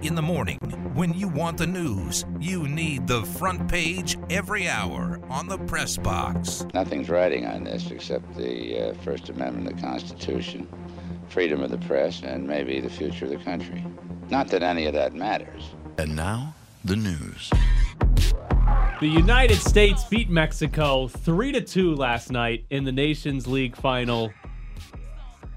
In the morning, when you want the news, you need the front page every hour on the press box. Nothing's writing on this except the uh, First Amendment of the Constitution, freedom of the press, and maybe the future of the country. Not that any of that matters. And now, the news. The United States beat Mexico 3 to 2 last night in the Nations League final.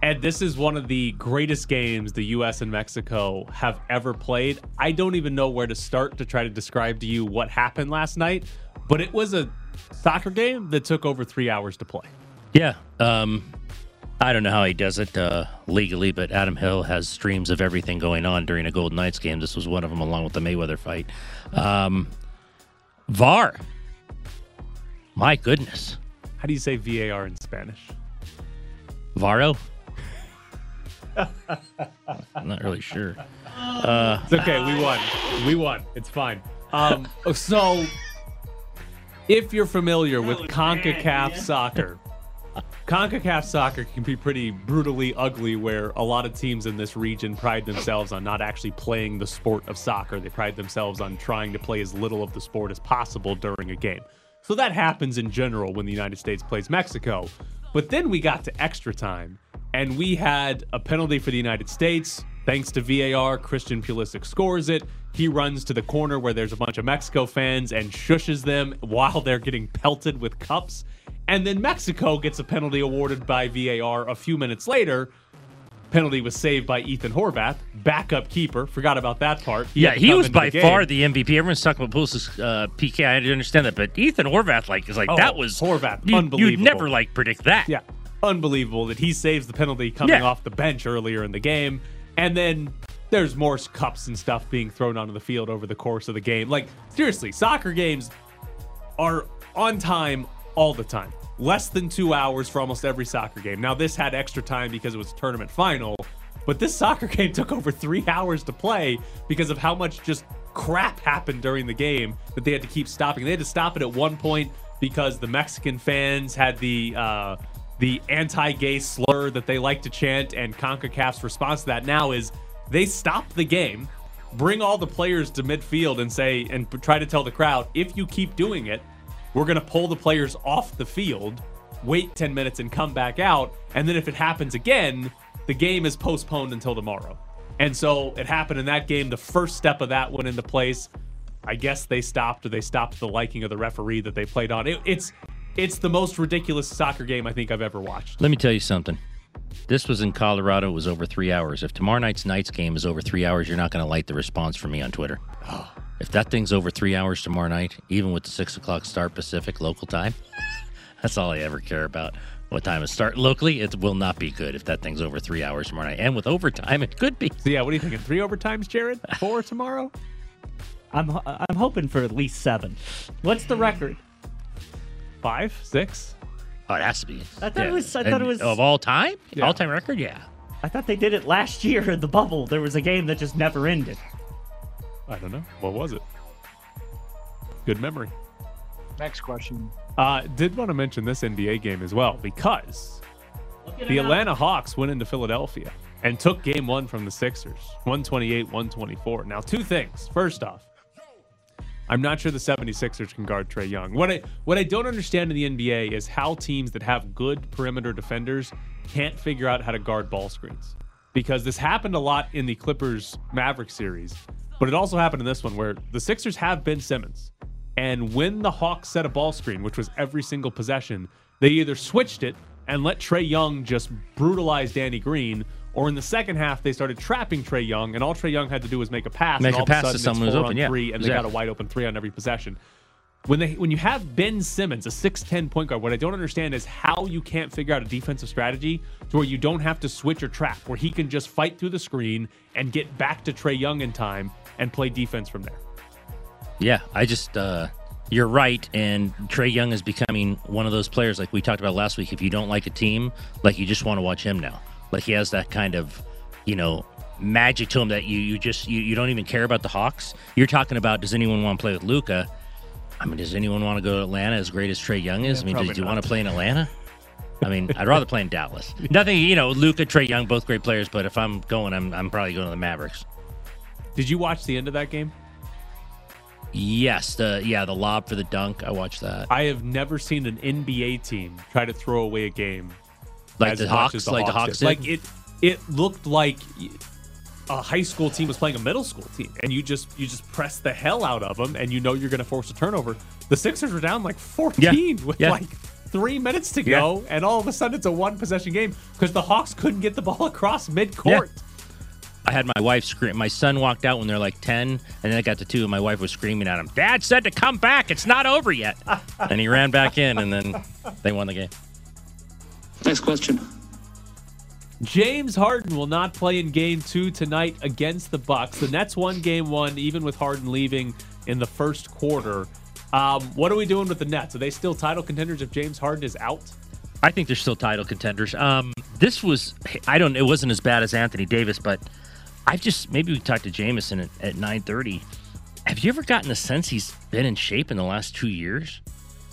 And this is one of the greatest games the US and Mexico have ever played. I don't even know where to start to try to describe to you what happened last night, but it was a soccer game that took over 3 hours to play. Yeah. Um, I don't know how he does it uh, legally, but Adam Hill has streams of everything going on during a Golden Knights game. This was one of them, along with the Mayweather fight. Um, VAR. My goodness. How do you say VAR in Spanish? Varo? I'm not really sure. Uh, It's okay. We won. We won. It's fine. Um, so, if you're familiar with CONCACAF soccer, CONCACAF soccer can be pretty brutally ugly where a lot of teams in this region pride themselves on not actually playing the sport of soccer. They pride themselves on trying to play as little of the sport as possible during a game. So that happens in general when the United States plays Mexico. But then we got to extra time and we had a penalty for the United States. Thanks to VAR, Christian Pulisic scores it. He runs to the corner where there's a bunch of Mexico fans and shushes them while they're getting pelted with cups. And then Mexico gets a penalty awarded by VAR a few minutes later. Penalty was saved by Ethan Horvath, backup keeper. Forgot about that part. yeah, he was by the far the MVP. Everyone's talking about Pulisic's uh, PK. I didn't understand that, but Ethan Horvath, like, is like Oh, that was Horvath, You, unbelievable. You'd never like predict that. Yeah, unbelievable that he saves the penalty coming Yeah. off the bench earlier in the game, and then there's more cups and stuff being thrown onto the field over the course of the game. Like seriously, soccer games are on time all the time. Less than two hours for almost every soccer game. Now this had extra time because it was a tournament final, but this soccer game took over three hours to play because of how much just crap happened during the game that they had to keep stopping. They had to stop it at one point because the Mexican fans had the uh, the anti-gay slur that they like to chant, and CONCACAF's response to that now is they stop the game, bring all the players to midfield, and say and try to tell the crowd if you keep doing it, we're going to pull the players off the field, wait 10 minutes, and come back out. And then if it happens again, the game is postponed until tomorrow. And so it happened in that game. The first step of that went into place. I guess they stopped or they stopped the liking of the referee that they played on. It, it's it's the most ridiculous soccer game I think I've ever watched. Let me tell you something. This was in Colorado. It was over three hours. If tomorrow night's Knights game is over three hours, you're not going to like the response from me on Twitter. If that thing's over three hours tomorrow night, even with the six o'clock start Pacific local time, that's all I ever care about. What time it start locally? It will not be good if that thing's over three hours tomorrow night. And with overtime, it could be. So yeah, what are you thinking? Three overtimes, Jared? Four tomorrow? I'm I'm hoping for at least seven. What's the record? Five? Six? Oh, it has to be. I thought it was- I thought And it was- of all time. Yeah. All time record. Yeah. I thought they did it last year in the bubble. There was a game that just never ended. I don't know. What was it? Good memory. Next question. Uh, did want to mention this NBA game as well because the Atlanta Hawks went into Philadelphia and took game one from the Sixers 128 124. Now, two things. First off, I'm not sure the 76ers can guard Trae Young. What I what I don't understand in the NBA is how teams that have good perimeter defenders can't figure out how to guard ball screens. Because this happened a lot in the Clippers Maverick series, but it also happened in this one where the Sixers have Ben Simmons. And when the Hawks set a ball screen, which was every single possession, they either switched it and let Trae Young just brutalize Danny Green, or in the second half they started trapping Trae Young, and all Trae Young had to do was make a pass. Make and a pass to a sudden someone who's open, yeah, three, and they got a wide open three on every possession. When they when you have Ben Simmons, a 6'10 point guard, what I don't understand is how you can't figure out a defensive strategy to where you don't have to switch or trap, where he can just fight through the screen and get back to Trae Young in time and play defense from there. Yeah, I just uh you're right, and Trae Young is becoming one of those players like we talked about last week. If you don't like a team, like you just want to watch him now. Like he has that kind of, you know, magic to him that you you just you, you don't even care about the Hawks. You're talking about does anyone want to play with Luka? I mean, does anyone want to go to Atlanta as great as Trae Young is? I mean, did you want to play in Atlanta? I mean, I'd rather play in Dallas. Nothing, you know, Luka, Trae Young, both great players, but if I'm going, I'm I'm probably going to the Mavericks. Did you watch the end of that game? Yes, the yeah the lob for the dunk. I watched that. I have never seen an NBA team try to throw away a game Like the Hawks, as the like the Hawks Hawks did. did. Like it, it looked like a high school team was playing a middle school team, and you just you just press the hell out of them, and you know you're going to force a turnover. The Sixers were down like 14 with Yeah. like three minutes to go, and all of a sudden it's a one possession game because the Hawks couldn't get the ball across mid court. I had my wife scream. My son walked out when they're like 10, and then I got to two, and my wife was screaming at him, Dad said to come back. It's not over yet. and he ran back in, and then they won the game. Next question. James Harden will not play in game two tonight against the Bucks. The Nets won game one, even with Harden leaving in the first quarter. Um, what are we doing with the Nets? Are they still title contenders if James Harden is out? I think they're still title contenders. Um, this was, I don't, it wasn't as bad as Anthony Davis, but I've just, maybe we talked to Jameson at, at 930. Have you ever gotten the sense he's been in shape in the last two years?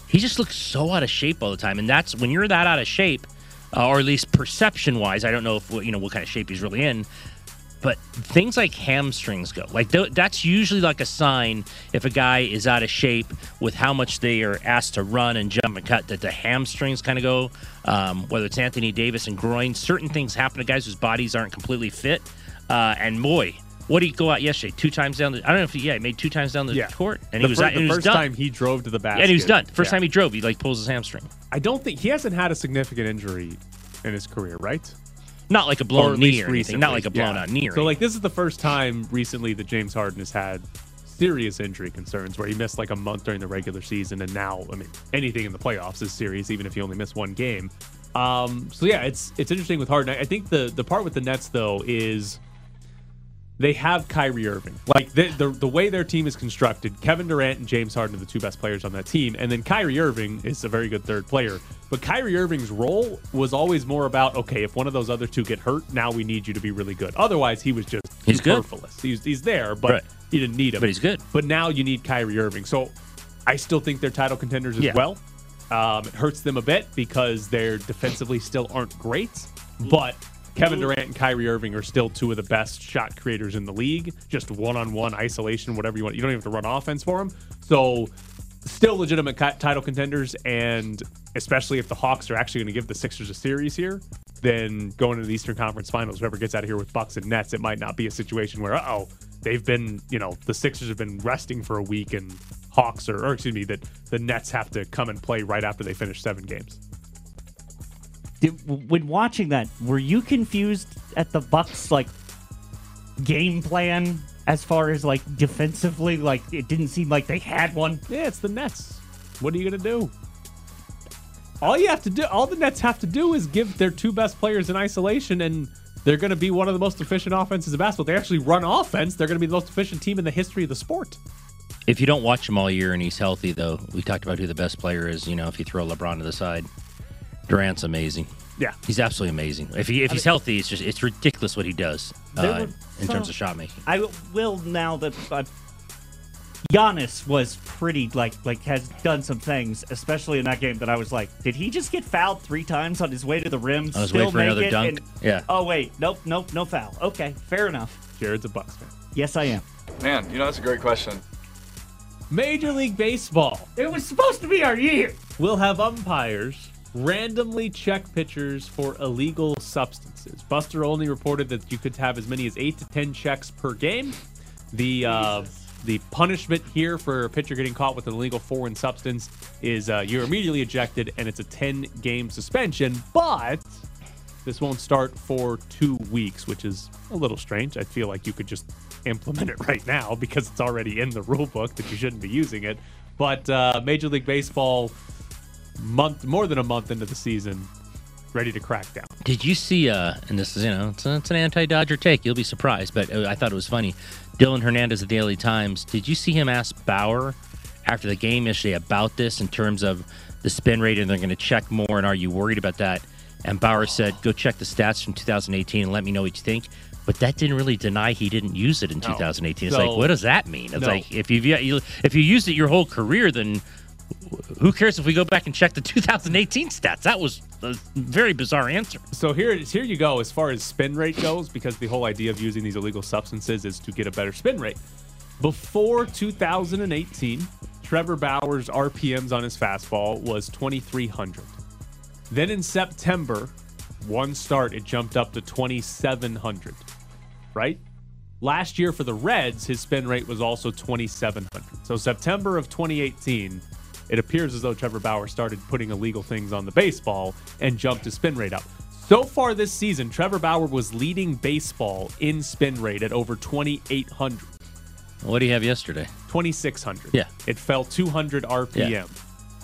He just looks so out of shape all the time. And that's when you're that out of shape, uh, or at least perception wise, I don't know if, you know, what kind of shape he's really in. But things like hamstrings go. Like th- that's usually like a sign if a guy is out of shape with how much they are asked to run and jump and cut. That the hamstrings kind of go. Um, whether it's Anthony Davis and groin, certain things happen to guys whose bodies aren't completely fit. Uh, and boy, what did he go out yesterday? Two times down the. I don't know if he yeah he made two times down the Yeah. court and the he was fir- out, the he was first done. time he drove to the basket. and he was done. First Yeah. time he drove, he like pulls his hamstring. I don't think he hasn't had a significant injury in his career, right? Not like a blown knee or anything. recently, Not like a blown yeah. out knee. So like this is the first time recently that James Harden has had serious injury concerns where he missed like a month during the regular season and now I mean anything in the playoffs is serious even if you only miss one game. Um, so yeah, it's it's interesting with Harden. I I think the the part with the Nets though is they have Kyrie Irving. Like the, the the way their team is constructed, Kevin Durant and James Harden are the two best players on that team, and then Kyrie Irving is a very good third player. But Kyrie Irving's role was always more about okay, if one of those other two get hurt, now we need you to be really good. Otherwise, he was just He's good. He's he's there, but Right. you didn't need him. But he's good. But now you need Kyrie Irving. So I still think they're title contenders as Yeah. well. Um, it hurts them a bit because they're defensively still aren't great, but Kevin Durant and Kyrie Irving are still two of the best shot creators in the league. Just one-on-one isolation, whatever you want. You don't even have to run offense for them. So still legitimate title contenders, and especially if the Hawks are actually going to give the Sixers a series here, then going into the Eastern Conference Finals, whoever gets out of here with Bucks and Nets, it might not be a situation where, oh, they've been, you know, the Sixers have been resting for a week and Hawks are, or excuse me, that the Nets have to come and play right after they finish seven games. Did, when watching that, were you confused at the Bucks like game plan as far as like defensively? Like it didn't seem like they had one. Yeah, it's the Nets. What are you going to do? All you have to do, all the Nets have to do is give their two best players in isolation, and they're going to be one of the most efficient offenses in basketball. They actually run offense. They're going to be the most efficient team in the history of the sport. If you don't watch him all year and he's healthy, though, we talked about who the best player is. You know, if you throw LeBron to the side, Durant's amazing. Yeah. He's absolutely amazing. If he if he's healthy, it's just it's ridiculous what he does uh, were in some- terms of shot making. I will now that uh, Giannis was pretty like like has done some things, especially in that game that I was like, did he just get fouled three times on his way to the rim? I was still waiting for another it, dunk. and- Yeah. Oh wait, nope, nope, no foul. Okay, fair enough. Jared's a Bucks fan. Yes, I am. Man, you know that's a great question. Major League Baseball It was supposed to be our year. We'll have umpires randomly check pitchers for illegal substances. Buster Olney reported that you could have as many as eight to ten checks per game. The uh, the punishment here for a pitcher getting caught with an illegal foreign substance is uh, you're immediately ejected and it's a 10 game suspension. But this won't start for two weeks, which is a little strange. I feel like you could just implement it right now because it's already in the rule book that you shouldn't be using it. But uh, Major League Baseball, month more than a month into the season, ready to crack down. Did you see? Uh, and this is you know it's, it's an anti-Dodger take. You'll be surprised, but uh, I thought it was funny. Dylan Hernandez of the Daily Times. Did you see him ask Bauer after the game yesterday about this in terms of the spin rate and they're going to check more? And are you worried about that? And Bauer said, "Go check the stats from 2018 and let me know what you think." But that didn't really deny he didn't use it in 2018. It's So- like, what does that mean? It's No. like if you've if you used it your whole career, then Who cares if we go back and check the 2018 stats? That was a very bizarre answer. So here, here you go. As far as spin rate goes, because the whole idea of using these illegal substances is to get a better spin rate. Before 2018, Trevor Bauer's RPMs on his fastball was 2,300. Then in September, one start, it jumped up to 2,700. Right? Last year for the Reds, his spin rate was also 2,700. So September of 2018, it appears as though Trevor Bauer started putting illegal things on the baseball and jumped his spin rate up. So far this season, Trevor Bauer was leading baseball in spin rate at over 2,800. What do you have yesterday? 2,600. Yeah. It fell 200 RPM. Yeah.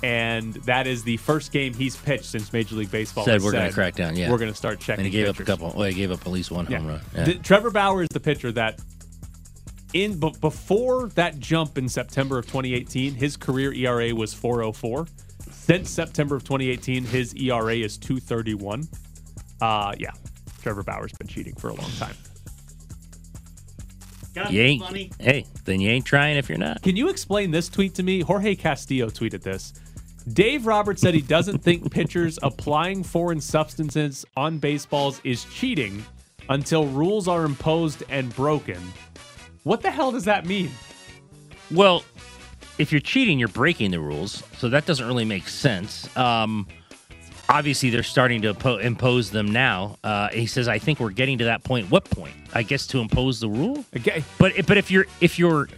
And that is the first game he's pitched since Major League Baseball Said we're gonna crack down, yeah. We're going to start checking. And he gave up a couple. Well, he gave up at least one home run. Yeah. The- Trevor Bauer is the pitcher that in b- before that jump in September of 2018, his career ERA was 404. Since September of 2018, his ERA is 231. Uh yeah. Trevor Bauer's been cheating for a long time. you ain't. Hey, then you ain't trying if you're not. Can you explain this tweet to me? Jorge Castillo tweeted this. Dave Roberts said he doesn't think pitchers applying foreign substances on baseballs is cheating until rules are imposed and broken. What the hell does that mean? Well, if you're cheating, you're breaking the rules, so that doesn't really make sense. Um, obviously, they're starting to po- impose them now. Uh, he says, "I think we're getting to that point. What point? I guess to impose the rule. Okay, but but if you're if you're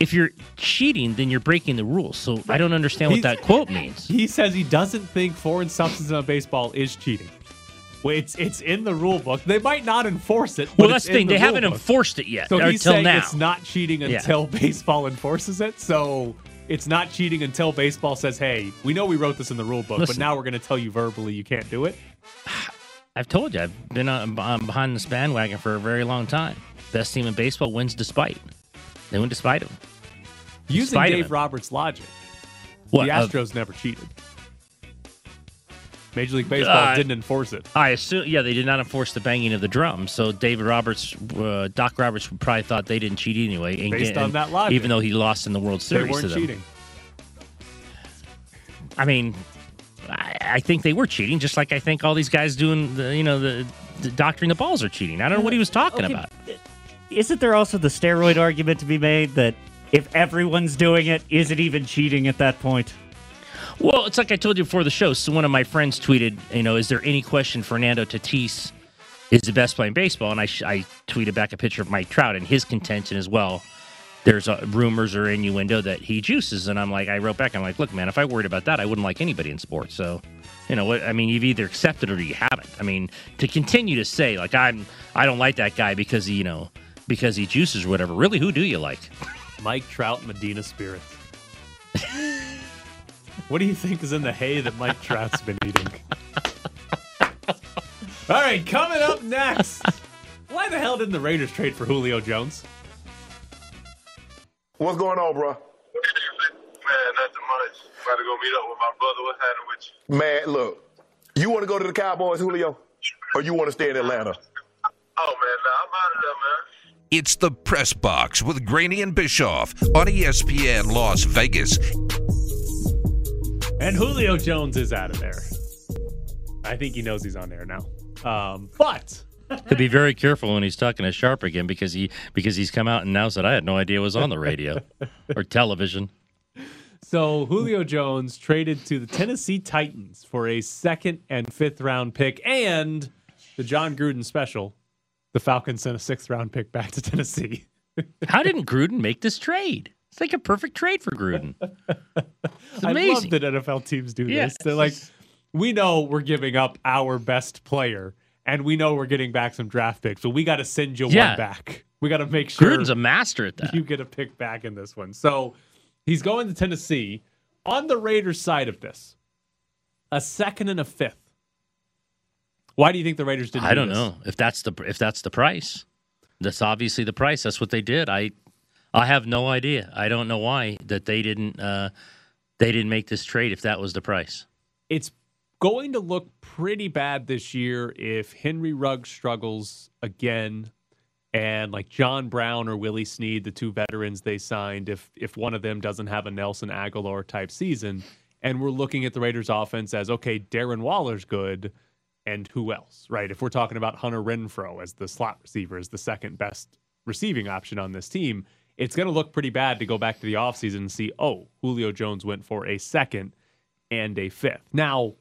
if you're cheating, then you're breaking the rules. So I don't understand what He's- that quote means. He says he doesn't think foreign substances on baseball is cheating. It's it's in the rule book. They might not enforce it. Well, that's the in thing. They haven't book. enforced it yet So he's saying now. it's not cheating Yeah. until baseball enforces it. So it's not cheating until baseball says, "Hey, we know we wrote this in the rule book, but now we're going to tell you verbally you can't do it." I've told you, I've been behind this bandwagon for a very long time. Best team in baseball wins despite. They win despite them. Using Despite Dave it. Roberts' logic, What, the uh, Astros never cheated. Major League Baseball Uh, didn't enforce it. I assume, yeah, they did not enforce the banging of the drum. So David Roberts, uh, Doc Roberts probably thought they didn't cheat anyway. and Based get- on that logic. even though he lost in the World Series, They Series weren't to them. cheating. I mean, I, I think they were cheating, just like I think all these guys doing, the, you know, the, the doctoring the balls are cheating. I don't know what he was talking Okay, about. Isn't there also the steroid argument to be made that if everyone's doing it, is it even cheating at that point? Well, it's like I told you before the show. So one of my friends tweeted, you know, is there any question Fernando Tatis is the best player in baseball? And I, I tweeted back a picture of Mike Trout and his contention as well. There's uh, rumors or innuendo that he juices, and I'm like, I wrote back, I'm like, look, man, if I worried about that, I wouldn't like anybody in sports. So, you know, what I mean, you've either accepted or you haven't. I mean, to continue to say like I'm, I don't like that guy because he, you know, because he juices or whatever. Really, who do you like? Mike Trout, Medina Spirits. what do you think is in the hay that Mike Trout's been eating? All right, coming up next. Why the hell didn't the Raiders trade for Julio Jones? What's going on, bro? Man, nothing much. About to go meet up with my brother. What's happening with you? Man, look, you want to go to the Cowboys, Julio, or you want to stay in Atlanta? Oh, man, nah, I'm out of there, man. It's the Press Box with Graney and Bischoff on ESPN Las Vegas. And Julio Jones is out of there. I think he knows he's on there now. Um, but Could be very careful when he's talking to Sharp again because he because he's come out and now said I had no idea it was on the radio or television. So Julio Jones traded to the Tennessee Titans for a second and fifth round pick and the Jon Gruden special. The Falcons sent a sixth round pick back to Tennessee. How didn't Gruden make this trade? It's like a perfect trade for Gruden. It's I love that NFL teams do Yeah, this. They're like, we know we're giving up our best player and we know we're getting back some draft picks, but we got to send you Yeah. one back. We got to make sure Gruden's a master at that. you get a pick back in this one. So he's going to Tennessee. On the Raiders side of this, a second and a fifth. Why do you think the Raiders didn't? I do don't this? know if that's the if that's the price. That's obviously the price. That's what they did. I I have no idea. I don't know why that they didn't uh, they didn't make this trade if that was the price. It's going to look pretty bad this year if Henry Ruggs struggles again, and like John Brown or Willie Snead, the two veterans they signed, if if one of them doesn't have a Nelson Agholor type season, and we're looking at the Raiders offense as okay, Darren Waller's good, and who else, right? If we're talking about Hunter Renfrow as the slot receiver, as the second best receiving option on this team, it's going to look pretty bad to go back to the offseason and see, oh, Julio Jones went for a second and a fifth. Now,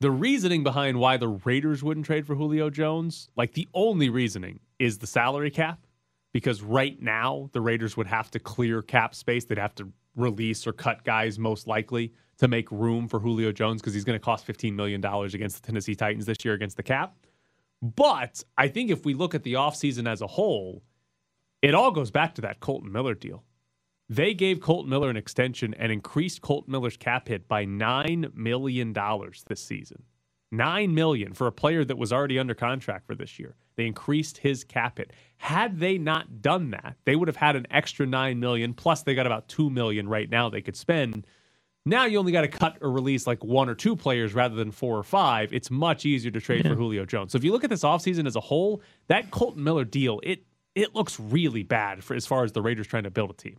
the reasoning behind why the Raiders wouldn't trade for Julio Jones, like the only reasoning is the salary cap, because right now the Raiders would have to clear cap space. They'd have to release or cut guys most likely to make room for Julio Jones because he's going to cost $15 million against the Tennessee Titans this year against the cap. But I think if we look at the offseason as a whole, it all goes back to that Kolton Miller deal. They gave Kolton Miller an extension and increased Kolton Miller's cap hit by $9 million this season. Nine million for a player that was already under contract for this year. They increased his cap hit. Had they not done that, they would have had an extra nine million. Plus, they got about two million right now they could spend. Now you only got to cut or release like one or two players rather than four or five. It's much easier to trade yeah. for Julio Jones. So if you look at this offseason as a whole, that Kolton Miller deal, it it looks really bad for as far as the Raiders trying to build a team.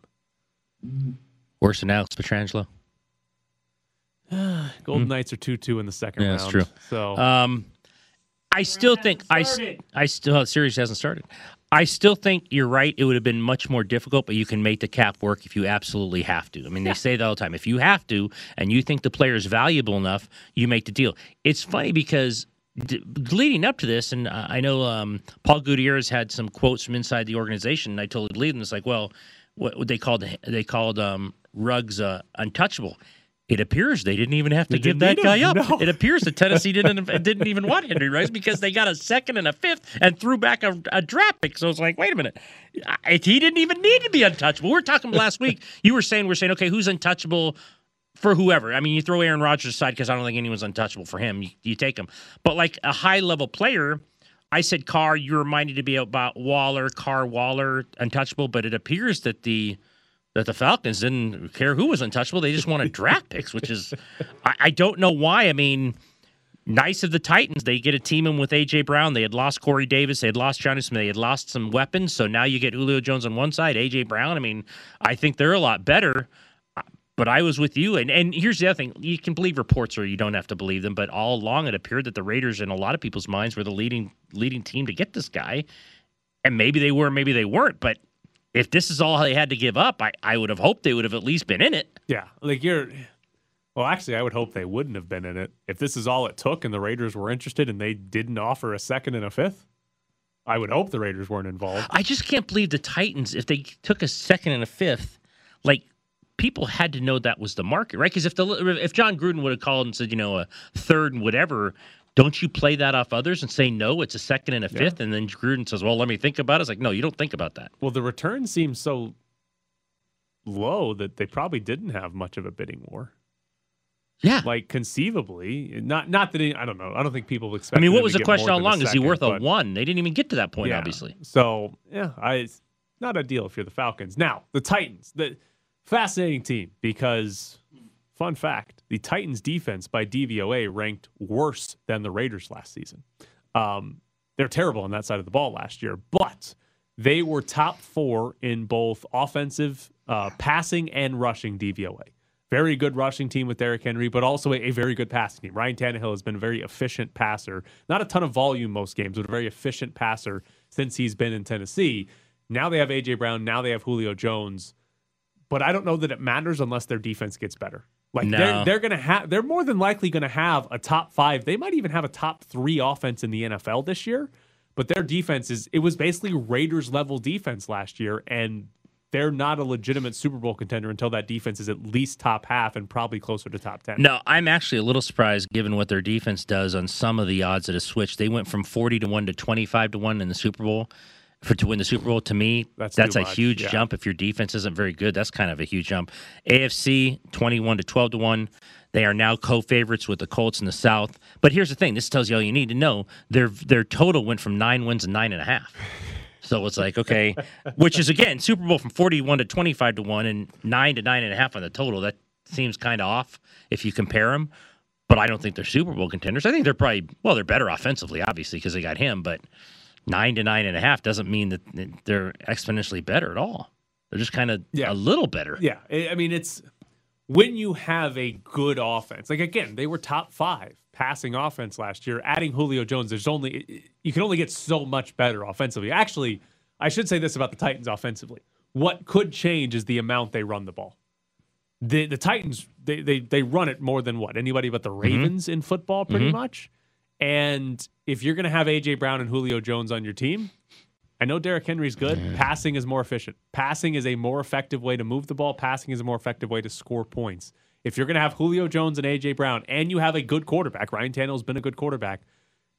Worse than Alex Pietrangelo. Golden mm. Knights are two two in the second yeah, round. That's true. So um, I still think I I still the series hasn't started. I still think you're right. It would have been much more difficult, but you can make the cap work if you absolutely have to. I mean, yeah. they say that all the time. If you have to, and you think the player is valuable enough, you make the deal. It's funny because d- leading up to this, and I know um, Paul Gutierrez had some quotes from inside the organization. And I told lead them, it's like, well, what they called they called um, Ruggs uh, untouchable. It appears they didn't even have to they give that guy him, up. No. It appears that Tennessee didn't didn't even want Henry Ruggs because they got a second and a fifth and threw back a, a draft pick. So it's like, wait a minute, he didn't even need to be untouchable. We are talking last week. You were saying we're saying okay, who's untouchable for whoever. I mean, you throw Aaron Rodgers aside because I don't think anyone's untouchable for him. You, you take him, but like a high level player. I said Carr. You reminded to be about Waller, Carr, Waller, untouchable, but it appears that the that the Falcons didn't care who was untouchable. They just wanted draft picks, which is I, I, don't know why. I mean, nice of the Titans. They get a team in with AJ Brown. They had lost Corey Davis. They had lost Jonnu Smith. They had lost some weapons. So now you get Julio Jones on one side, AJ Brown. I mean, I think they're a lot better. But I was with you, and and here's the other thing: you can believe reports, or you don't have to believe them. But all along, it appeared that the Raiders, in a lot of people's minds, were the leading leading team to get this guy, and maybe they were, maybe they weren't. But if this is all they had to give up, I, I would have hoped they would have at least been in it. Yeah. Like you're well, actually I would hope they wouldn't have been in it. If this is all it took and the Raiders were interested and they didn't offer a second and a fifth, I would hope the Raiders weren't involved. I just can't believe the Titans, if they took a second and a fifth, like people had to know that was the market, right? Because if the if Jon Gruden would have called and said, you know, a third and whatever, don't you play that off others and say no, it's a second and a fifth, yeah. and then Gruden says, "Well, let me think about it." It's like, no, you don't think about that. Well, the return seems so low that they probably didn't have much of a bidding war. Yeah, like conceivably, not not that he, I don't know. I don't think people expect. I mean, what was the question all along? Is he worth a one? They didn't even get to that point, yeah. obviously. So yeah, I not a deal if you're the Falcons. Now the Titans, the fascinating team because Fun fact the Titans defense by DVOA ranked worse than the Raiders last season. Um, they're terrible on that side of the ball last year, but they were top four in both offensive uh, passing and rushing DVOA. Very good rushing team with Derrick Henry, but also a, a, very good passing team. Ryan Tannehill has been a very efficient passer. Not a ton of volume most games, but a very efficient passer since he's been in Tennessee. Now they have A.J. Brown. Now they have Julio Jones. But I don't know that it matters unless their defense gets better. Like no. they're they're gonna have they're more than likely gonna have a top five. They might even have a top three offense in the NFL this year. But their defense is it was basically Raiders level defense last year, and they're not a legitimate Super Bowl contender until that defense is at least top half and probably closer to top ten. No, I'm actually a little surprised given what their defense does on some of the odds that have switched. They went from forty to one to twenty five to one in the Super Bowl for to win the Super Bowl to me that's, that's a much. huge yeah. jump. If your defense isn't very good that's kind of a huge jump. AFC 21 to 12 to 1 they are now co-favorites with the Colts in the South. But here's the thing. This tells you all you need to know. Their their total went from nine wins and nine and a half. So it's like okay which is again Super Bowl from 41 to 25 to 1 and 9 to 9 and a half on the total. That seems kind of off if you compare them but I don't think they're Super Bowl contenders. I think they're probably well they're better offensively obviously because they got him but nine to nine and a half doesn't mean that they're exponentially better at all. They're just kind of yeah. a little better. Yeah. I mean, it's when you have a good offense, like again, they were top five passing offense last year. Adding Julio Jones, there's only you can only get so much better offensively. Actually, I should say this about the Titans offensively. What could change is the amount they run the ball. The the Titans they they they run it more than what anybody but the Ravens in football, pretty Mhm. much. And if you're going to have AJ Brown and Julio Jones on your team, I know Derrick Henry's good. Passing is more efficient. Passing is a more effective way to move the ball. Passing is a more effective way to score points. If you're going to have Julio Jones and AJ Brown, and you have a good quarterback, Ryan Tannehill's been a good quarterback.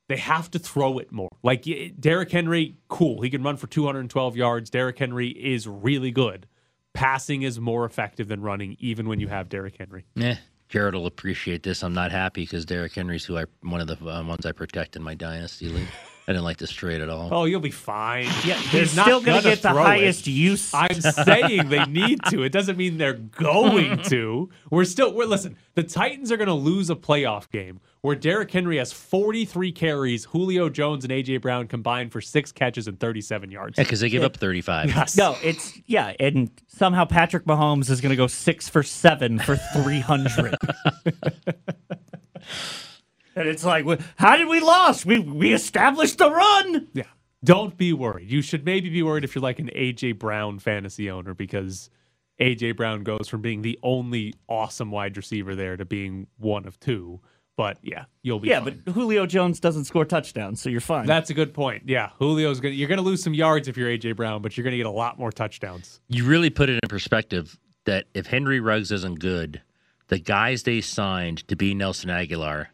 They have to throw it more. Like Derrick Henry, cool. He can run for 212 yards. Derrick Henry is really good. Passing is more effective than running, even when you have Derrick Henry. Eh, Jared will appreciate this. I'm not happy because Derrick Henry's who I one of the uh, ones I protect in my dynasty league. I didn't like this trade at all. Oh, you'll be fine. Yeah, He's still going to get the highest use. I'm saying they need to. It doesn't mean they're going to. We're still. We're listen. The Titans are going to lose a playoff game where Derrick Henry has 43 carries, Julio Jones and AJ Brown combined for six catches and 37 yards. Yeah, because they give up 35. Yes. No, it's yeah, and somehow Patrick Mahomes is going to go six for seven for three hundred. and it's like, how did we lose? We we established the run. Yeah. Don't be worried. You should maybe be worried if you're like an AJ Brown fantasy owner because AJ Brown goes from being the only awesome wide receiver there to being one of two. But yeah, you'll be Yeah, fine. but Julio Jones doesn't score touchdowns, so you're fine. That's a good point. Yeah, Julio's gonna you're gonna lose some yards if you're AJ Brown, but you're gonna get a lot more touchdowns. You really put it in perspective that if Henry Ruggs isn't good, the guys they signed to be Nelson Agholor,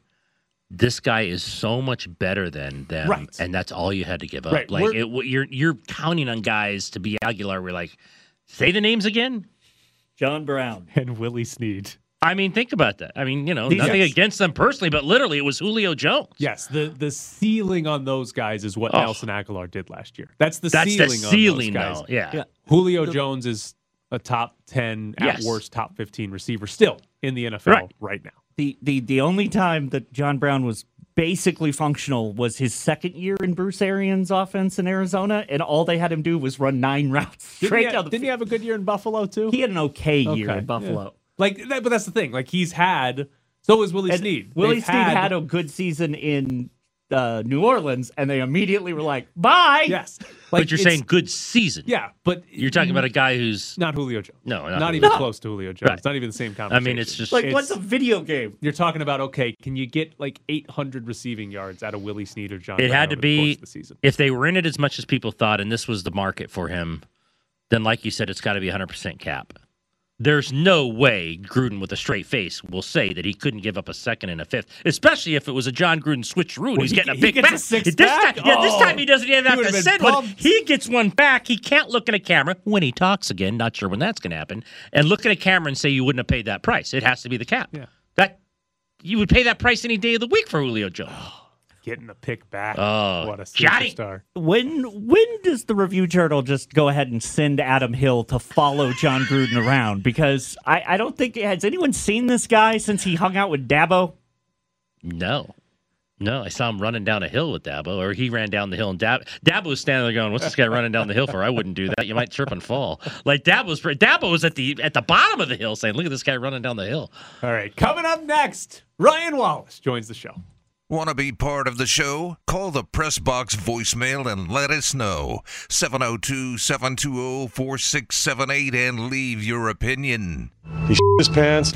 this guy is so much better than them, Right. and that's all you had to give up. Right. Like it, you're you're counting on guys to be Agholor. We're like, say the names again. John Brown. And Willie Snead. I mean, think about that. I mean, you know, These nothing guys- against them personally, but literally, it was Julio Jones. Yes, the the ceiling on those guys is what Oh. Nelson Agholor did last year. That's the That's the ceiling on those guys. though. Yeah. Yeah. Julio Jones is a top 10 at worst top 15 receiver still in the NFL Right. right, now. the the the only time that John Brown was basically functional was his second year in Bruce Arians' offense in Arizona, and all they had him do was run nine routes Didn't, straight he, down the didn't he have a good year in Buffalo too? He had an okay year Okay, in Buffalo. yeah. Like that, but that's the thing. Like he's had so is Willie And Snead. Willie They've Snead had, a good season in uh, New Orleans, and they immediately were like, "Bye." Yes, but you're saying good season. Yeah, but You're talking about a guy who's not Julio Jones. No, not, not even Julio. close to Julio Jones. Right. Not even the same conversation. I mean, it's just- Like, what's a video game? You're talking about okay, can you get like 800 receiving yards out of Willie Snead or John? It Brown had to over the be the season. if they were in it as much as people thought, and this was the market for him. Then, like you said, it's got to be 100 percent cap. There's no way Gruden, with a straight face, will say that he couldn't give up a second and a fifth, especially if it was a Jon Gruden switcheroo. and he's he- getting a he big gets back. this pack? Time, yeah, this Oh, time he doesn't even have to send one. He gets one back. He can't look at a camera when he talks again. Not sure when that's going to happen. And look at a camera and say you wouldn't have paid that price. It has to be the cap. Yeah. That you would pay that price any day of the week for Julio Jones. Getting a pick back. Oh, what a got it. superstar. When when does the review journal just go ahead and send Adam Hill to follow Jon Gruden around? Because I, I don't think has anyone seen this guy since he hung out with Dabo. No. No, I saw him running down a hill with Dabo, or he ran down the hill, and Dab- Dabo was standing there going, "What's this guy running down the hill for? I wouldn't do that. You might trip and fall." Like Dabo's, Dabo was at the at the bottom of the hill, saying, "Look at this guy running down the hill." All right, coming up next, Ryan Wallace joins the show. Want to be part of the show? Call the Press Box voicemail and let us know. 702 720 4678 and leave your opinion. He his pants.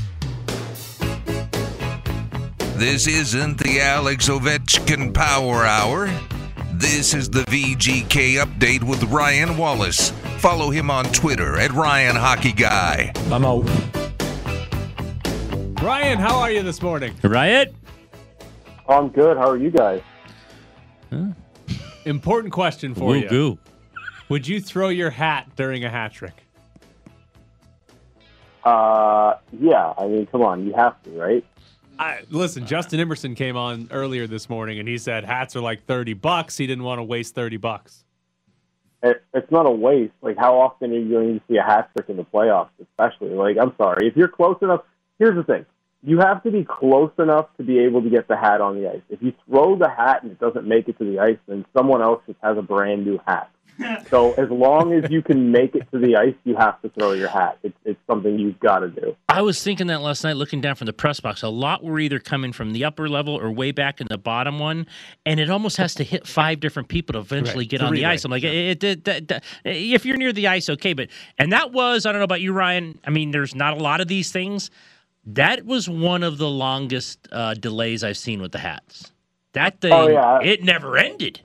This isn't the Alex Ovechkin Power Hour. This is the VGK update with Ryan Wallace. Follow him on Twitter at Ryan Hockey Guy. I'm out. Ryan, how are you this morning? Riot. I'm good. How are you guys? Important question for Woo you. goo. Would you throw your hat during a hat trick? Uh, yeah. I mean, come on, you have to, right? I, listen, Justin Emerson came on earlier this morning and he said hats are like 30 bucks. He didn't want to waste 30 bucks. It, it's not a waste. Like, how often are you going to see a hat trick in the playoffs? Especially, like, I'm sorry, if you're close enough. Here's the thing: you have to be close enough to be able to get the hat on the ice. If you throw the hat and it doesn't make it to the ice, then someone else just has a brand new hat. so as long as you can make it to the ice, you have to throw your hat. It's, it's something you've got to do. I was thinking that last night, looking down from the press box. A lot were either coming from the upper level or way back in the bottom one, and it almost has to hit five different people to eventually Right. get on the Three-way, ice. I'm like, it, it, it- it- if you're near the ice, okay, but and that was I don't know about you, Ryan. I mean, there's not a lot of these things. That was one of the longest uh, delays I've seen with the hats. That thing, Oh, yeah. it never ended.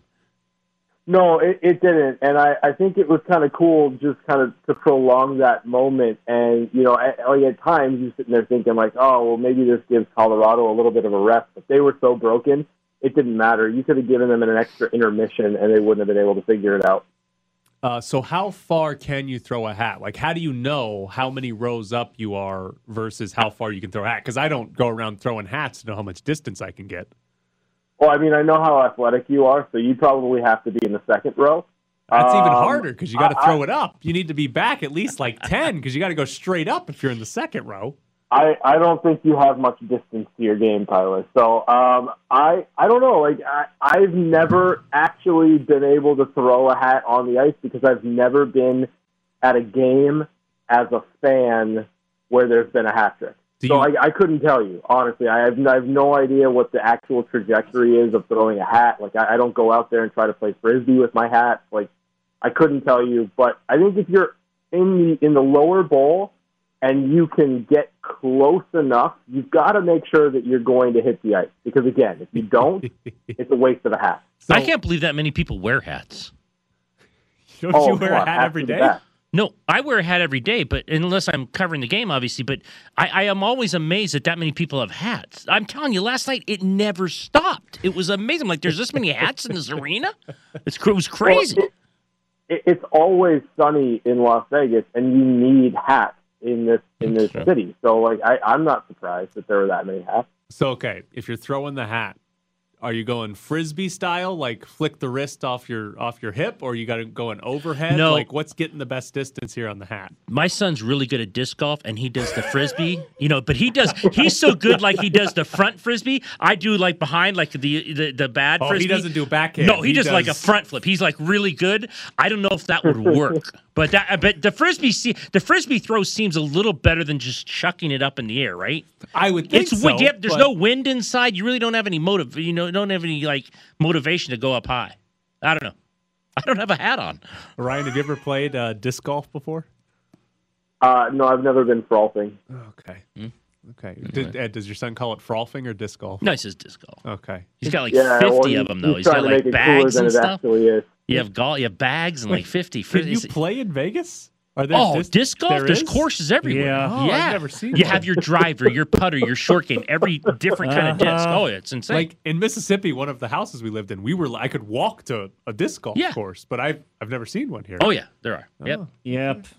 No, it, it didn't, and I, I think it was kind of cool just kind of to prolong that moment. And you know, at, like at times you're sitting there thinking like, oh, well, maybe this gives Colorado a little bit of a rest, but they were so broken, it didn't matter. You could have given them an extra intermission, and they wouldn't have been able to figure it out. Uh, so how far can you throw a hat? Like, how do you know how many rows up you are versus how far you can throw a hat? Because I don't go around throwing hats to know how much distance I can get. Well, I mean, I know how athletic you are, so you probably have to be in the second row. That's even Um, harder because you got to I- throw it up. You need to be back at least like ten because you got to go straight up if you're in the second row. I, I don't think you have much distance to your game, Tyler. So um, I I don't know. Like I, I've never actually been able to throw a hat on the ice because I've never been at a game as a fan where there's been a hat trick. Do so you- I, I couldn't tell you honestly. I have I have no idea what the actual trajectory is of throwing a hat. Like I, I don't go out there and try to play frisbee with my hat. Like I couldn't tell you, but I think if you're in the in the lower bowl and you can get close enough, you've got to make sure that you're going to hit the ice. Because again, if you don't, it's a waste of a hat. I can't believe that many people wear hats. Don't Oh, you wear come a hat hats every are the day? best. No, I wear a hat every day, but unless I'm covering the game, obviously. But I, I am always amazed that that many people have hats. I'm telling you, last night it never stopped. It was amazing. like, there's this many hats in this arena. It's cr- it was crazy. Well, it, it, it's always sunny in Las Vegas, and you need hats in this in this Sure. city. So like, I, I'm not surprised that there were that many hats. So okay, if you're throwing the hat, are you going frisbee style, like flick the wrist off your off your hip, or you got to go an overhead? No. Like, what's getting the best distance here on the hat? My son's really good at disc golf, and he does the frisbee. You know, but he does. He's so good, like he does the front frisbee. I do like behind, like the the, the bad frisbee Oh, he doesn't do backhand. No, he, He does, like a front flip. He's like really good. I don't know if that would work, but that but the frisbee se- the frisbee throw seems a little better than just chucking it up in the air, right? I would think It's so. wind. Yep, there's but- no wind inside. You really don't have any motive. You know, don't have any like motivation to go up high. I don't know. I don't have a hat on. Ryan, have you ever played uh, disc golf before? Uh, no, I've never been frolfing. Okay. Okay. Did, Ed, does your son call it frolfing or disc golf? No, it's just disc golf. Okay. He's got like Yeah, 50 well, of them though. he's He's trying got like make it cooler bags and stuff. You have golf. You have bags and like 50. Can you play in Vegas? Are there Oh, dis- disc golf? there There's is? courses everywhere. Yeah. Oh, I've never seen You one. have your driver, your putter, your short game, every different kind of disc. Uh-huh. Oh, it's insane. Like in Mississippi, one of the houses we lived in, we were I could walk to a disc golf Yeah. course, but I've I've never seen one here. oh yeah, there are. Yep. Yep.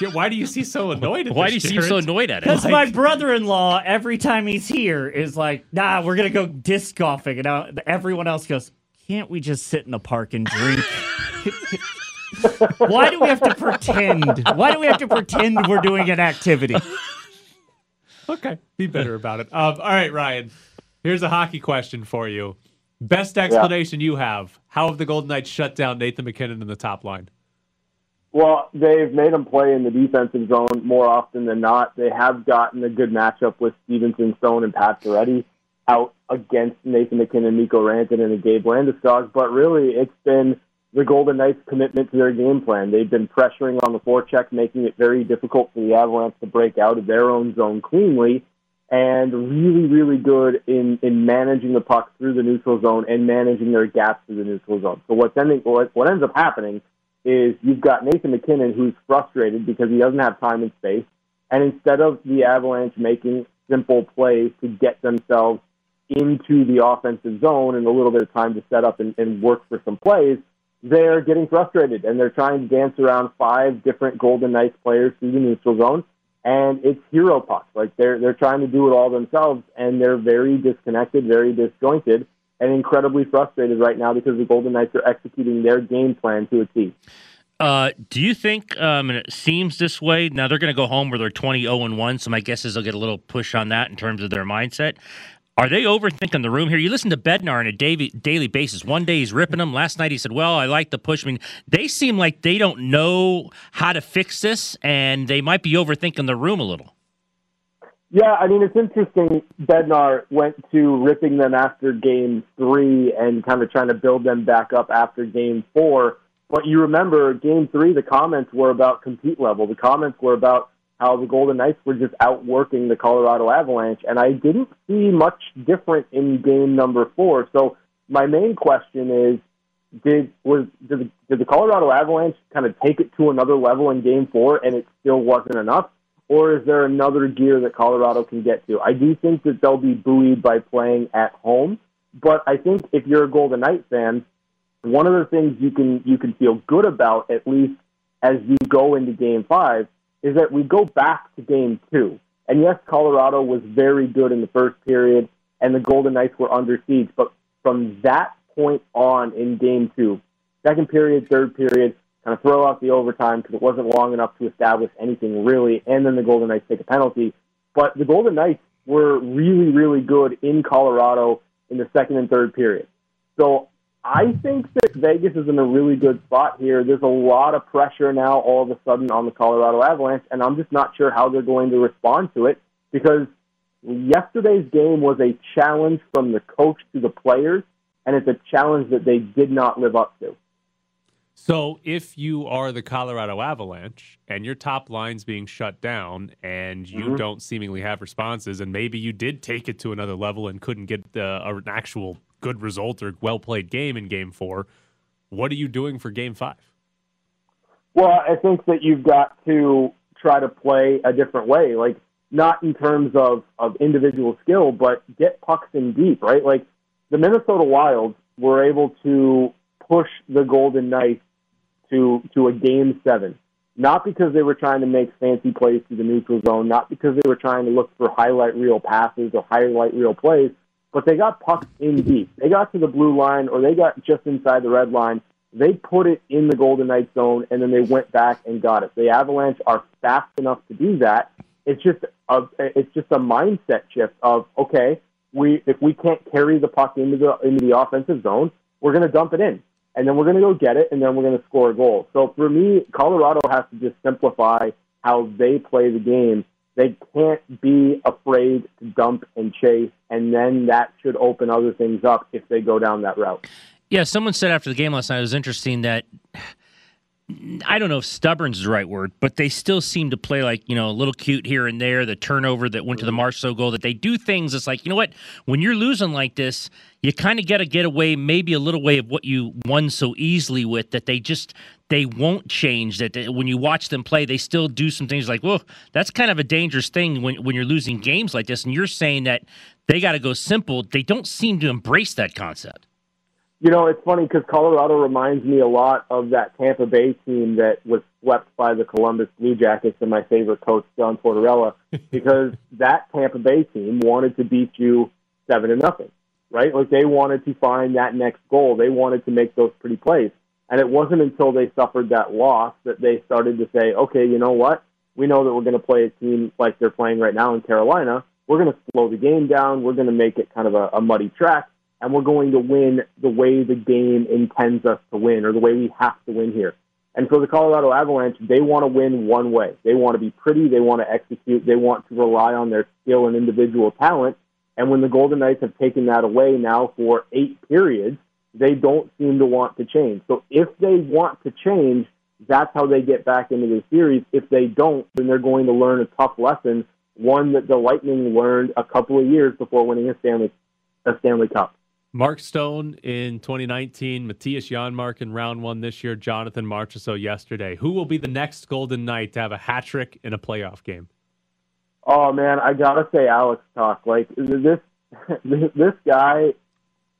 Yeah, why do you seem so annoyed at Why do you this, seem so annoyed at it? Because my brother-in-law, every time he's here, is like, "Nah, we're gonna go disc golfing," and now everyone else goes, "Can't we just sit in the park and drink?" Why do we have to pretend? Why do we have to pretend we're doing an activity? Okay, be better about it. Um, all right, Ryan. Here's a hockey question for you. Best explanation you have. How have the Golden Knights shut down Nathan MacKinnon in the top line? Well, they've made him play in the defensive zone more often than not. They have gotten a good matchup with Stephenson, Stone, and Pacioretty out against Nathan MacKinnon, Mikko Rantanen, and Gabe Landeskog. But really, it's been the Golden Knights' commitment to their game plan. They've been pressuring on the forecheck, making it very difficult for the Avalanche to break out of their own zone cleanly, and really, really good in, in managing the puck through the neutral zone and managing their gaps through the neutral zone. So what's ending, what, what ends up happening is you've got Nathan MacKinnon who's frustrated because he doesn't have time and space. And instead of the Avalanche making simple plays to get themselves into the offensive zone and a little bit of time to set up and, and work for some plays, they're getting frustrated and they're trying to dance around five different Golden Knights players through the neutral zone. And it's hero puck. Like they're they're trying to do it all themselves and they're very disconnected, very disjointed and incredibly frustrated right now because the Golden Knights are executing their game plan to a T. Uh, do you think, um, and it seems this way, now they're going to go home where they're 20 0 1, so my guess is they'll get a little push on that in terms of their mindset. Are they overthinking the room here? You listen to Bednar on a daily, basis. One day he's ripping them. Last night he said, Well, I like the push. I mean, they seem like they don't know how to fix this, and they might be overthinking the room a little. Yeah, I mean, it's interesting. Bednar went to ripping them after game three and kind of trying to build them back up after game four. But you remember game three, the comments were about compete level. The comments were about how the Golden Knights were just outworking the Colorado Avalanche. And I didn't see much different in game number four. So my main question is, did was did the, did the Colorado Avalanche kind of take it to another level in game four and it still wasn't enough? Or is there another gear that Colorado can get to? I do think that they'll be buoyed by playing at home, but I think if you're a Golden Knight fan, one of the things you can you can feel good about at least as you go into game five is that we go back to game two. And yes, Colorado was very good in the first period and the Golden Knights were under siege, but from that point on in game two, second period, third period, kind of throw out the overtime because it wasn't long enough to establish anything really, and then the Golden Knights take a penalty. But the Golden Knights were really, really good in Colorado in the second and third period. So I think that Vegas is in a really good spot here. There's a lot of pressure now all of a sudden on the Colorado Avalanche, and I'm just not sure how they're going to respond to it because yesterday's game was a challenge from the coach to the players, and it's a challenge that they did not live up to. So, if you are the Colorado Avalanche and your top line's being shut down and you Mhm. don't seemingly have responses, and maybe you did take it to another level and couldn't get uh, an actual good result or well played game in game four, what are you doing for game five? Well, I think that you've got to try to play a different way, like not in terms of, of individual skill, but get pucks in deep, right? Like the Minnesota Wilds were able to push the Golden Knights to to a game seven. Not because they were trying to make fancy plays through the neutral zone, not because they were trying to look for highlight reel passes or highlight reel plays, but they got pucks in deep. They got to the blue line or they got just inside the red line. They put it in the Golden Knights zone and then they went back and got it. The Avalanche are fast enough to do that. It's just a it's just a mindset shift of okay, we if we can't carry the puck into the into the offensive zone, we're going to dump it in and then we're going to go get it, and then we're going to score a goal. So for me, Colorado has to just simplify how they play the game. They can't be afraid to dump and chase, and then that should open other things up if they go down that route. Yeah, someone said after the game last night, it was interesting that I don't know if stubborn's the right word, but they still seem to play like, you know, a little cute here and there, the turnover that went to the Marchessault goal, that they do things. It's like, you know what? When you're losing like this, you kind of got to get away maybe a little way of what you won so easily with that they just, they won't change. That they, when you watch them play, they still do some things like, well, that's kind of a dangerous thing when, when you're losing games like this. And you're saying that they got to go simple. They don't seem to embrace that concept. You know, it's funny because Colorado reminds me a lot of that Tampa Bay team that was swept by the Columbus Blue Jackets and my favorite coach, John Tortorella, because that Tampa Bay team wanted to beat you seven to nothing, right? Like they wanted to find that next goal. They wanted to make those pretty plays. And it wasn't until they suffered that loss that they started to say, okay, you know what? We know that we're going to play a team like they're playing right now in Carolina. We're going to slow the game down. We're going to make it kind of a, a muddy track and we're going to win the way the game intends us to win or the way we have to win here. And for the Colorado Avalanche, they want to win one way. They want to be pretty, they want to execute, they want to rely on their skill and individual talent. And when the Golden Knights have taken that away now for eight periods, they don't seem to want to change. So if they want to change, that's how they get back into the series. If they don't, then they're going to learn a tough lesson, one that the Lightning learned a couple of years before winning a Stanley a Stanley Cup. Mark Stone in 2019, Mattias Janmark in round one this year, Jonathan Marchessault yesterday. Who will be the next Golden Knight to have a hat trick in a playoff game? Oh man, I gotta say Alex Tuch. Like this, this guy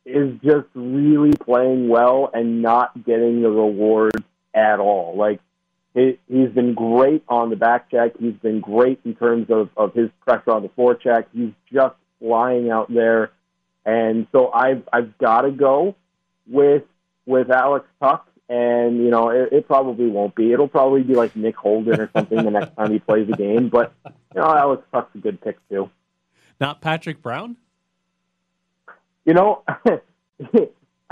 is just really playing well and not getting the reward at all. Like he, he's been great on the back check. He's been great in terms of, of his pressure on the forecheck. He's just flying out there and so I've I've got to go with with Alex Tuch. and you know it, it probably won't be. It'll probably be like Nick Holden or something the next time he plays a game. But you know, Alex Tuch's a good pick too. Not Patrick Brown. You know,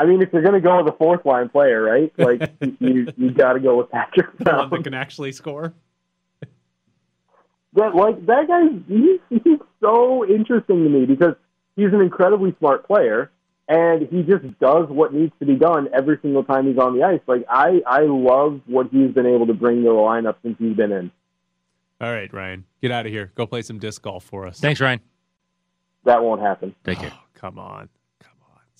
I mean, if you're going to go with a fourth line player, right? Like you you got to go with Patrick The Brown. one that can actually score. But like that guy, he's, he's so interesting to me because he's an incredibly smart player, and he just does what needs to be done every single time he's on the ice. Like I, I love what he's been able to bring to the lineup since he's been in. All right, Ryan, get out of here. Go play some disc golf for us. Thanks, Ryan. That won't happen. Thank oh, you. Come on, come on.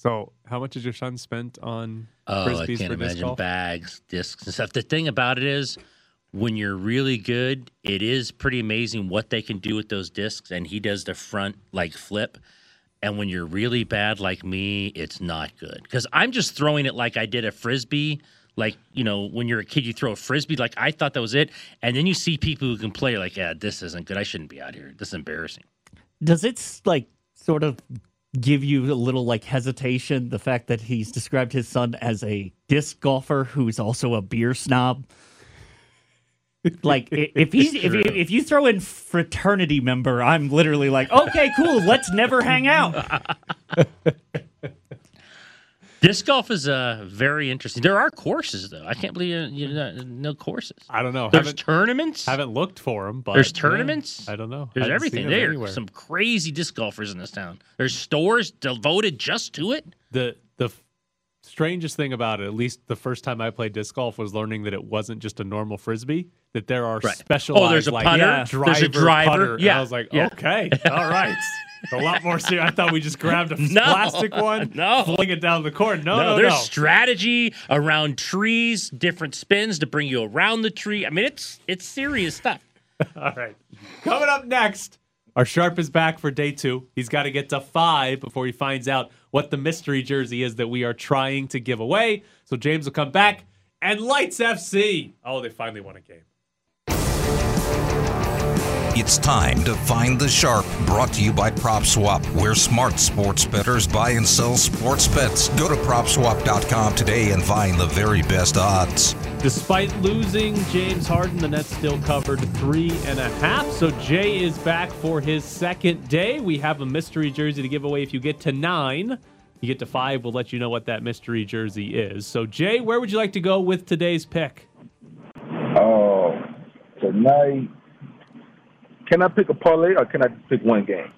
So, how much has your son spent on Oh, frisbees I can't for disc imagine golf? bags, discs, and stuff. The thing about it is, when you're really good, it is pretty amazing what they can do with those discs. And he does the front like flip. And when you're really bad like me, it's not good because I'm just throwing it like I did a frisbee. Like you know, when you're a kid, you throw a frisbee. Like I thought that was it, and then you see people who can play. Like, yeah, this isn't good. I shouldn't be out here. This is embarrassing. Does it like sort of give you a little like hesitation the fact that he's described his son as a disc golfer who's also a beer snob? Like if he's if you, if you throw in fraternity member, I'm literally like, okay, cool, let's never hang out. Disc golf is uh, very interesting. There are courses though. I can't believe you know, no courses. I don't know. There's Haven't- tournaments. Haven't looked for them, but There's yeah, tournaments. I don't know. There's everything there. anywhere. Some crazy disc golfers in this town. There's stores devoted just to it. the the strangest thing about it, at least the first time I played disc golf, was learning that it wasn't just a normal frisbee. That there are Right. specialized. Oh, there's a like, putter, yeah, there's a driver, driver, putter. And yeah, I was like, yeah. okay, all right. A lot more serious. I thought we just grabbed a No, plastic one, no. fling it down the court. No, no, there's no. strategy around trees, different spins to bring you around the tree. I mean, it's it's serious stuff. All right. Coming up next, our sharp is back for day two. He's got to get to five before he finds out what the mystery jersey is that we are trying to give away. So James will come back and Lights FC. Oh, they finally won a game. It's time to find the sharp. Brought to you by PropSwap, where smart sports bettors buy and sell sports bets. Go to PropSwap.com today and find the very best odds. Despite losing James Harden, the Nets still covered three and a half. So Jay is back for his second day. We have a mystery jersey to give away. If you get to nine, you get to five, we'll let you know what that mystery jersey is. So Jay, where would you like to go with today's pick? Oh, tonight. Can I pick a parlay or can I pick one game?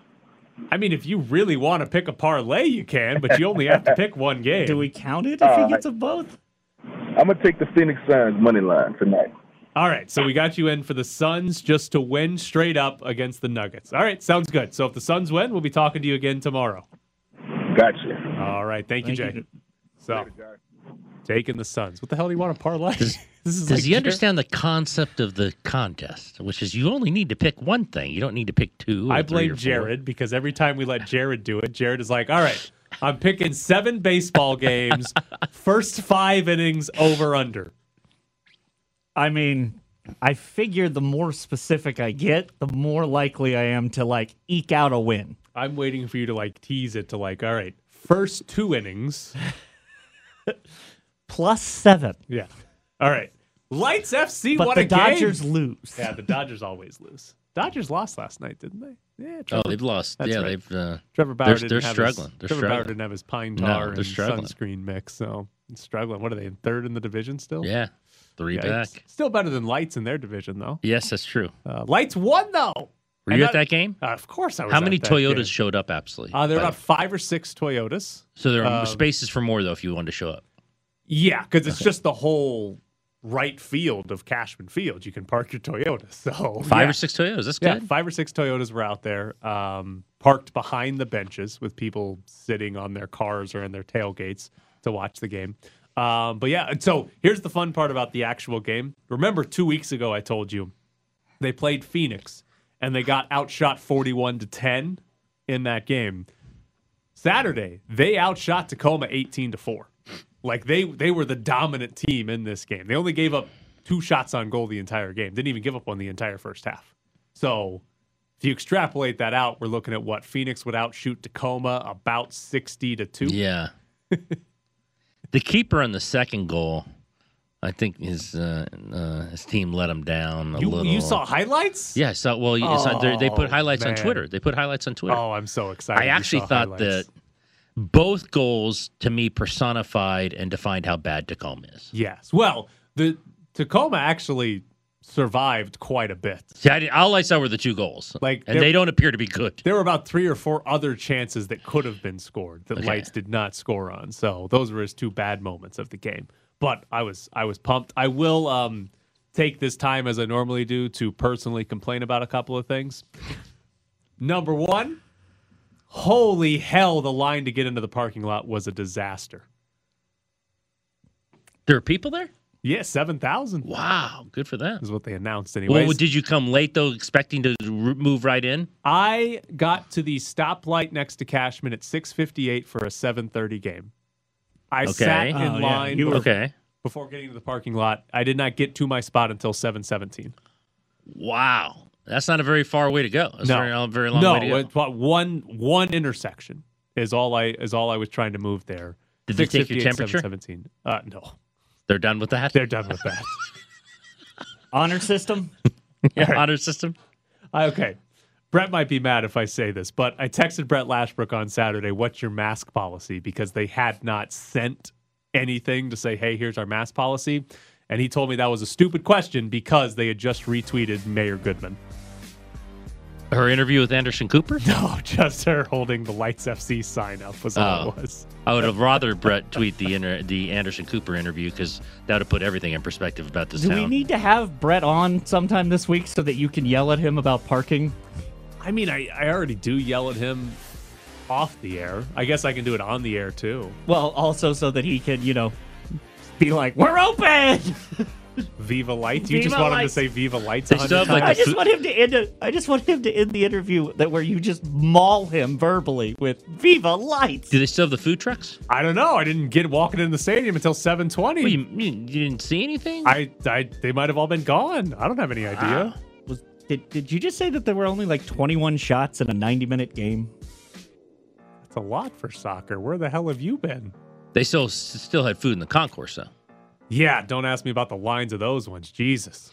I mean, if you really want to pick a parlay, you can, but you only have to pick one game. Do we count it if Uh, he gets a both? I'm gonna take the Phoenix Suns money line tonight. All right, so we got you in for the Suns just to win straight up against the Nuggets. All right, sounds good. So if the Suns win, we'll be talking to you again tomorrow. Gotcha. All right, thank you, Jay. you. So taking the Suns. What the hell do you want to parlay? Does, this is does like he understand the concept of the contest, which is you only need to pick one thing. You don't need to pick two. or I three blame or four. Jared because every time we let Jared do it, Jared is like, "All right, I'm picking seven baseball games, first five innings over under." I mean, I figure the more specific I get, the more likely I am to like eke out a win. I'm waiting for you to like tease it to like, "All right, first two innings." Plus seven. Yeah. All right. Lights FC But won the a game. Dodgers lose. Yeah, the Dodgers always lose. Dodgers lost last night, didn't they? Yeah. Oh, they've lost. Yeah, right. they've. Uh, Trevor Bauer they're, didn't they're have struggling. His, they're Trevor Bauer struggling. didn't have his pine tar they're and struggling. sunscreen mix, so struggling. What are they in third in the division still? Yeah, three Yikes. back. Still better than Lights in their division, though. Yes, that's true. Uh, Lights won though. Were And you at that game? Uh, of course, I was. How at many that Toyotas game. showed up? Absolutely. Uh, there are By about five or six Toyotas. so there are um, spaces for more though if you wanted to show up. Yeah, because it's just the whole right field of Cashman Field. You can park your Toyota. So Five yeah. or six Toyotas. That's Yeah, good. five or six Toyotas were out there, um, parked behind the benches with people sitting on their cars or in their tailgates to watch the game. Um, but yeah, so here's the fun part about the actual game. Remember, two weeks ago I told you they played Phoenix and they got outshot 41 to 10 in that game. Saturday they outshot Tacoma 18 to four. Like they they were the dominant team in this game. They only gave up two shots on goal the entire game. Didn't even give up one the entire first half. So if you extrapolate that out, we're looking at what Phoenix would outshoot Tacoma about 60 to 2. Yeah. the keeper on the second goal I think his uh, uh, his team let him down a You, little. you saw highlights? Yeah, I saw. Well, saw, they- put Oh, highlights on. Twitter. They put highlights on Twitter. Oh, I'm so excited. I actually thought highlights. that both goals to me personified and defined how bad Tacoma is. Yes. Well, the Tacoma actually survived quite a bit. See, I, did- all I saw were the two goals, Like, and they don't appear to be good. There were about three or four other chances that could have been scored that Okay. Lights did not score on. So those were his two bad moments of the game. But I was I was pumped. I will um, take this time as I normally do to personally complain about a couple of things. Number one, holy hell, the line to get into the parking lot was a disaster. There are people there. Yeah, seven thousand. Wow, good for them. Is what they announced anyway. Well, did you come late though, expecting to move right in? I got to the stoplight next to Cashman at 6:58 for a 7:30 game. I Okay. sat in Oh, line You were- Okay. before getting to the parking lot. I did not get to my spot until 7:17. Wow, that's not a very far way to go. That's no, very, very long no, way to go. it's about one one intersection is all I is all I was trying to move there. Did they take your temperature? 7:17. Uh, no, They're done with that. they're done with that. Honor system. Yeah, honor system. I- okay. Brett might be mad if I say this, but I texted Brett Lashbrook on Saturday, what's your mask policy? Because they had not sent anything to say, hey, here's our mask policy. And he told me that was a stupid question because they had just retweeted Mayor Goodman. Her interview with Anderson Cooper. No, just her holding the Lights FC sign up was all Oh. it was. I would have rather Brett tweet the inter- the Anderson Cooper interview because that would put everything in perspective about this Do town. we need to have Brett on sometime this week so that you can yell at him about parking? I mean, I, I already do yell at him off the air. I guess I can do it on the air too. Well, also so that he can, you know, be like, "We're open." Viva Lights. You just Viva want him to Lights. say Viva Lights They a still have, like, times? I just want him to end. it. I just want him to end the interview that where you just maul him verbally with "Viva Lights." Do they still have the food trucks? I don't know. I didn't get walking in the stadium until 7:20. Well, you, you, you didn't see anything? I, I, they might have all been gone. I don't have any ah. idea. Was did, did you just say that there were only like 21 shots in a 90 minute game? That's a lot for soccer. Where the hell have you been? They still still had food in the concourse though. Yeah, don't ask me about the lines of those ones. Jesus.